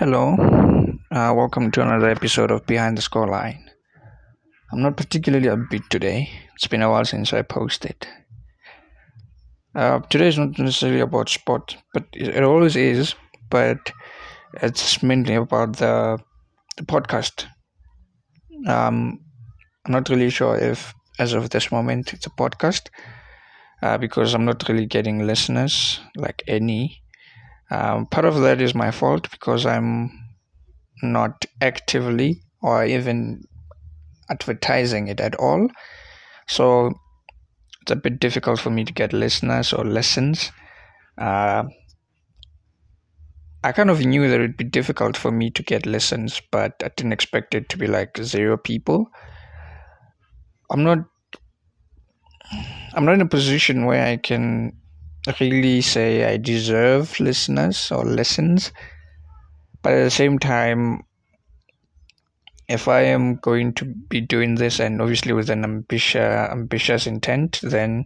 Hello, uh, welcome to another episode of Behind the Scoreline. I'm not particularly upbeat today. It's been a while since I posted. Uh, today is not necessarily about sport, but it always is. But it's mainly about the the podcast. Um, I'm not really sure if, as of this moment, it's a podcast uh, because I'm not really getting listeners like any. Um, part of that is my fault because I'm not actively or even advertising it at all. So it's a bit difficult for me to get listeners or lessons. Uh, I kind of knew that it'd be difficult for me to get listens, but I didn't expect it to be like zero people. I'm not I'm not in a position where I can really say I deserve listeners or lessons, But at the same time, if I am going to be doing this and obviously with an ambitious ambitious intent, then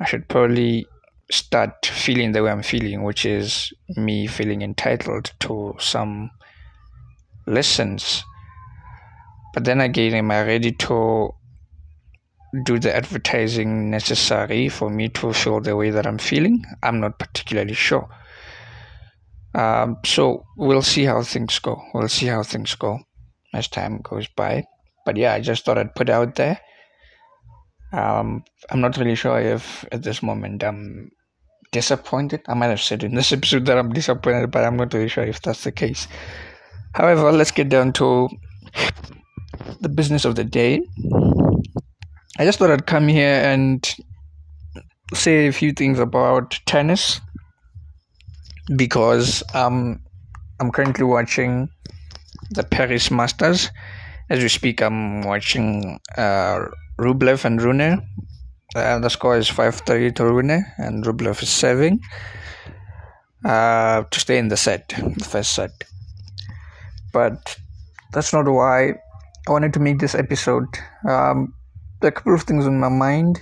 I should probably start feeling the way I'm feeling, which is me feeling entitled to some lessons. But then again, am I ready to do the advertising necessary for me to feel the way that I'm feeling? I'm not particularly sure. Um, so we'll see how things go. We'll see how things go as time goes by. But yeah, I just thought I'd put out there. Um, I'm not really sure if at this moment I'm disappointed. I might have said in this episode that I'm disappointed, but I'm not really sure if that's the case. However, let's get down to the business of the day. I just thought I'd come here and say a few things about tennis because um, I'm currently watching the Paris Masters. As we speak, I'm watching uh, Rublev and Rune. Uh, the score is 5 3 to Rune, and Rublev is serving uh, to stay in the set, the first set. But that's not why I wanted to make this episode. Um, a couple of things on my mind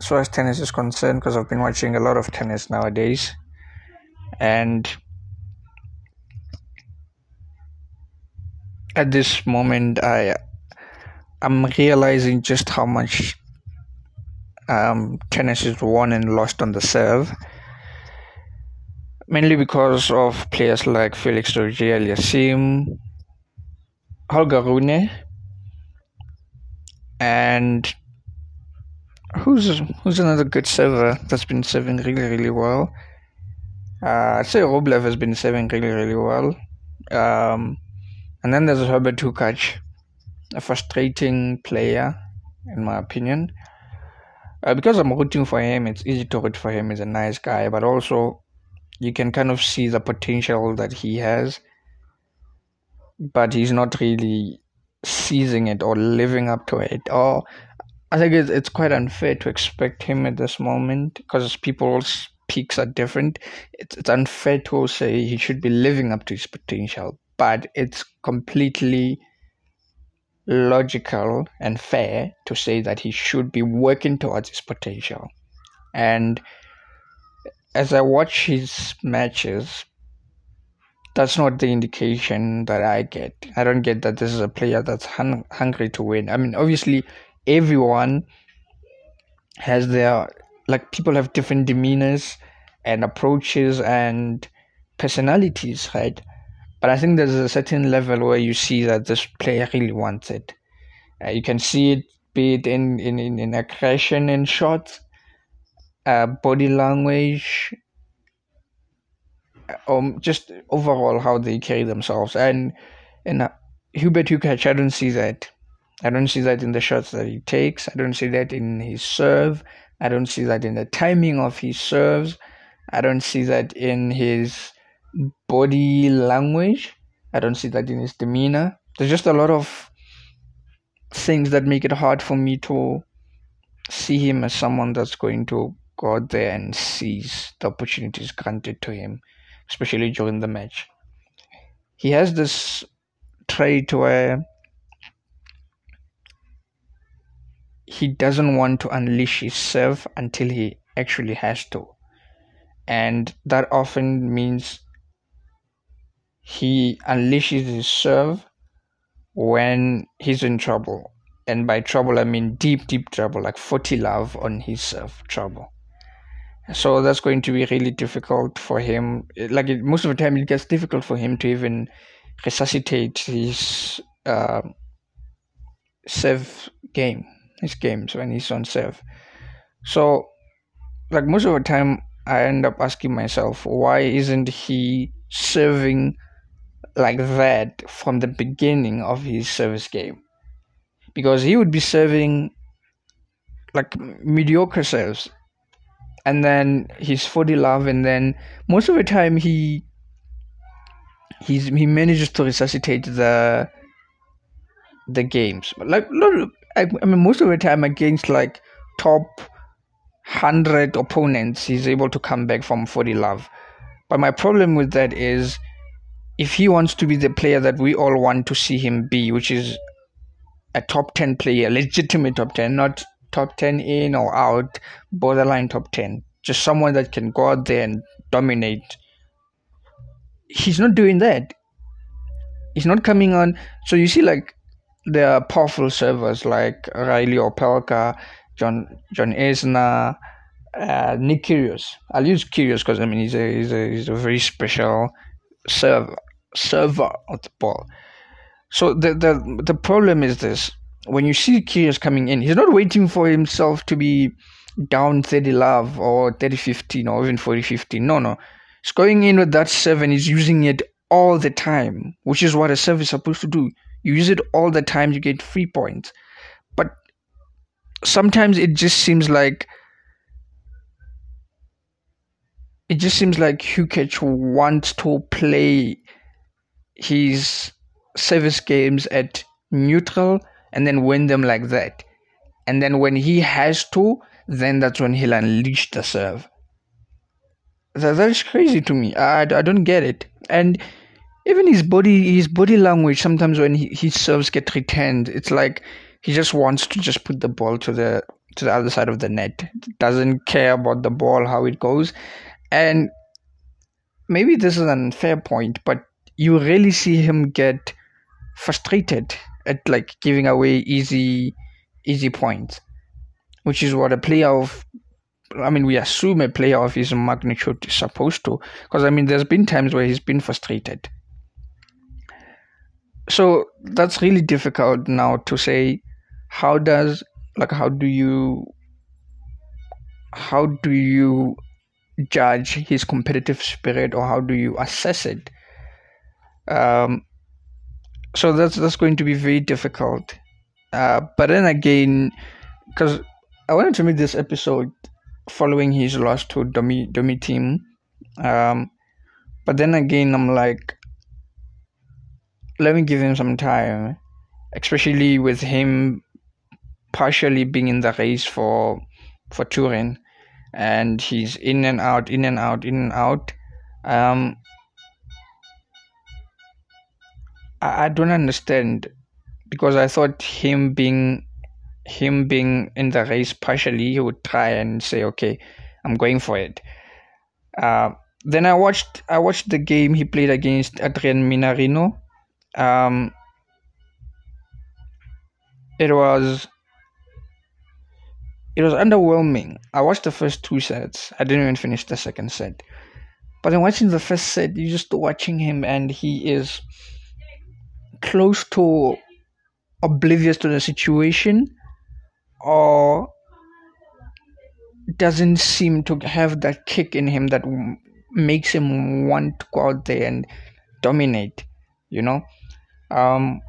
as far as tennis is concerned because I've been watching a lot of tennis nowadays. And at this moment, I I'm realizing just how much um, tennis is won and lost on the serve. Mainly because of players like Felix Auger-Aliassime, Holger Rune, and who's who's another good server that's been serving really really well. Uh, I'd say Rublev has been serving really really well. Um, and then there's Hubert Hurkacz, a frustrating player, in my opinion. Uh, because I'm rooting for him, it's easy to root for him. He's a nice guy, but also you can kind of see the potential that he has, but he's not really seizing it or living up to it. Or I think it's, it's quite unfair to expect him at this moment because people's peaks are different. It's, it's unfair to say he should be living up to his potential but it's completely logical and fair to say that he should be working towards his potential. And as I watch his matches, that's not the indication that I get. I don't get that this is a player that's hung- hungry to win. I mean, obviously, everyone has their like people have different demeanors and approaches and personalities, right? But I think there's a certain level where you see that this player really wants it. Uh, you can see it, be it in, in, in, in aggression in shots, uh, body language, um, just overall how they carry themselves. And in uh, Hubert Hurkacz, I don't see that. I don't see that in the shots that he takes. I don't see that in his serve. I don't see that in the timing of his serves. I don't see that in his body language. I don't see that in his demeanor. There's just a lot of things that make it hard for me to see him as someone that's going to go out there and seize the opportunities granted to him, especially during the match. He has this trait where he doesn't want to unleash his self until he actually has to. And that often means he unleashes his serve when he's in trouble. And by trouble, I mean deep, deep trouble, like 40 love on his serve trouble. So that's going to be really difficult for him. Like it, most of the time, it gets difficult for him to even resuscitate his uh, serve game, his games when he's on serve. So, like most of the time, I end up asking myself, why isn't he serving like that from the beginning of his service game? Because he would be serving like mediocre serves and then he's 40 love and then most of the time he he's he manages to resuscitate the the games. Like I, mean most of the time against like top 100 opponents he's able to come back from 40 love. But my problem with that is if he wants to be the player that we all want to see him be which is a top 10 player legitimate top 10 not top 10 in or out borderline top 10 just someone that can go out there and dominate. He's not doing that. He's not coming on. So you see like there are powerful servers like Reilly Opelka John John Isner, uh, Nick Kyrgios. I'll use Kyrgios because I mean he's a he's a he's a very special server server of the ball. So the the the problem is this: when you see Kyrgios coming in, he's not waiting for himself to be down 30 love or 30 15 or even 40 15. No, no. He's going in with that seven, he's using it all the time, which is what a serve is supposed to do. You use it all the time, you get free points But sometimes it just seems like it just seems like Hurkacz wants to play his service games at neutral and then win them like that. And then when he has to, then that's when he'll unleash the serve. That, that's crazy to me. I, I don't get it. And even his body his body language sometimes when he, his serves get returned, it's like he just wants to just put the ball to the to the other side of the net. Doesn't care about the ball how it goes, and maybe this is an unfair point, but you really see him get frustrated at like giving away easy easy points, which is what a player of I mean, we assume a player of his magnitude is supposed to, because I mean, there's been times where he's been frustrated. So that's really difficult now to say how does like how do you how do you judge his competitive spirit or how do you assess it um, so that's that's going to be very difficult. Uh, but then again because i wanted to make this episode following his loss to Domi Domi Thiem. Um, but then again i'm like let me give him some time especially with him partially being in the race for for Turin, and he's in and out, in and out, in and out. Um, I, I don't understand because I thought him being him being in the race partially, he would try and say, "Okay, I'm going for it." Uh, then I watched I watched the game he played against Adrian Mannarino. Um, it was it was underwhelming. I watched the first two sets. I didn't even finish the second set. But then watching the first set, you're just watching him and he is close to oblivious to the situation or doesn't seem to have that kick in him that makes him want to go out there and dominate, you know? Um,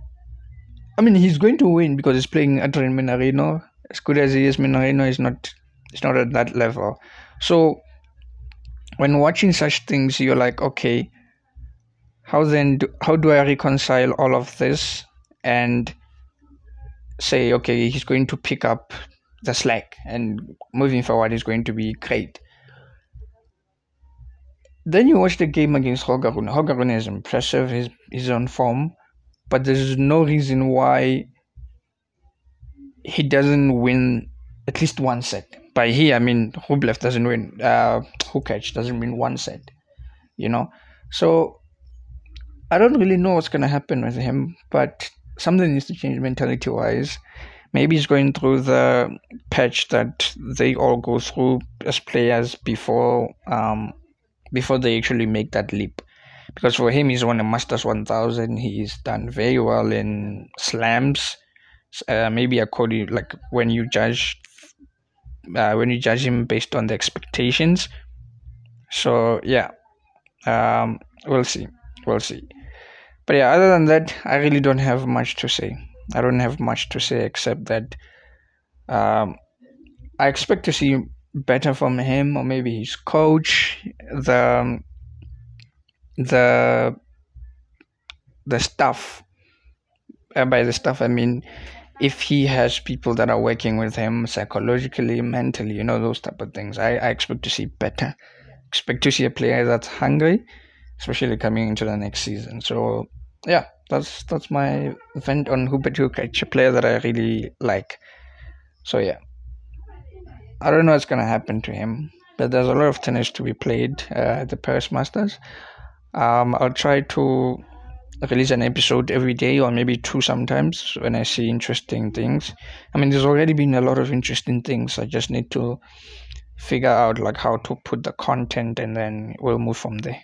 I mean, he's going to win because he's playing Adrian Mannarino as good as he is, Mannarino is not it's not at that level. So when watching such things, you're like, okay, how then do, how do I reconcile all of this and say, okay, he's going to pick up the slack and moving forward is going to be great. Then you watch the game against. Holger Rune is impressive, he's, on form, but there's no reason why he doesn't win at least one set. By he, I mean Rublev doesn't win. Uh, Hurkacz doesn't win one set. You know, so I don't really know what's gonna happen with him, but something needs to change mentality wise. Maybe he's going through the patch that they all go through as players before um before they actually make that leap. Because for him, he's won a Masters 1000. He's done very well in slams. Uh, maybe according like when you judge uh, when you judge him based on the expectations. So yeah, um, we'll see, we'll see. But yeah, other than that, I really don't have much to say. I don't have much to say except that um, I expect to see better from him or maybe his coach. The the the stuff. Uh, by the stuff, I mean if he has people that are working with him psychologically, mentally, you know, those type of things. I, I expect to see better. Expect to see a player that's hungry, especially coming into the next season. So yeah, that's that's my vent on Hubert Hurkacz, a player that I really like. So yeah. I don't know what's gonna happen to him, but there's a lot of tennis to be played uh, at the Paris Masters. Um, I'll try to release an episode every day or maybe two sometimes when I see interesting things. I mean, there's already been a lot of interesting things. I just need to figure out like how to put the content and then we'll move from there.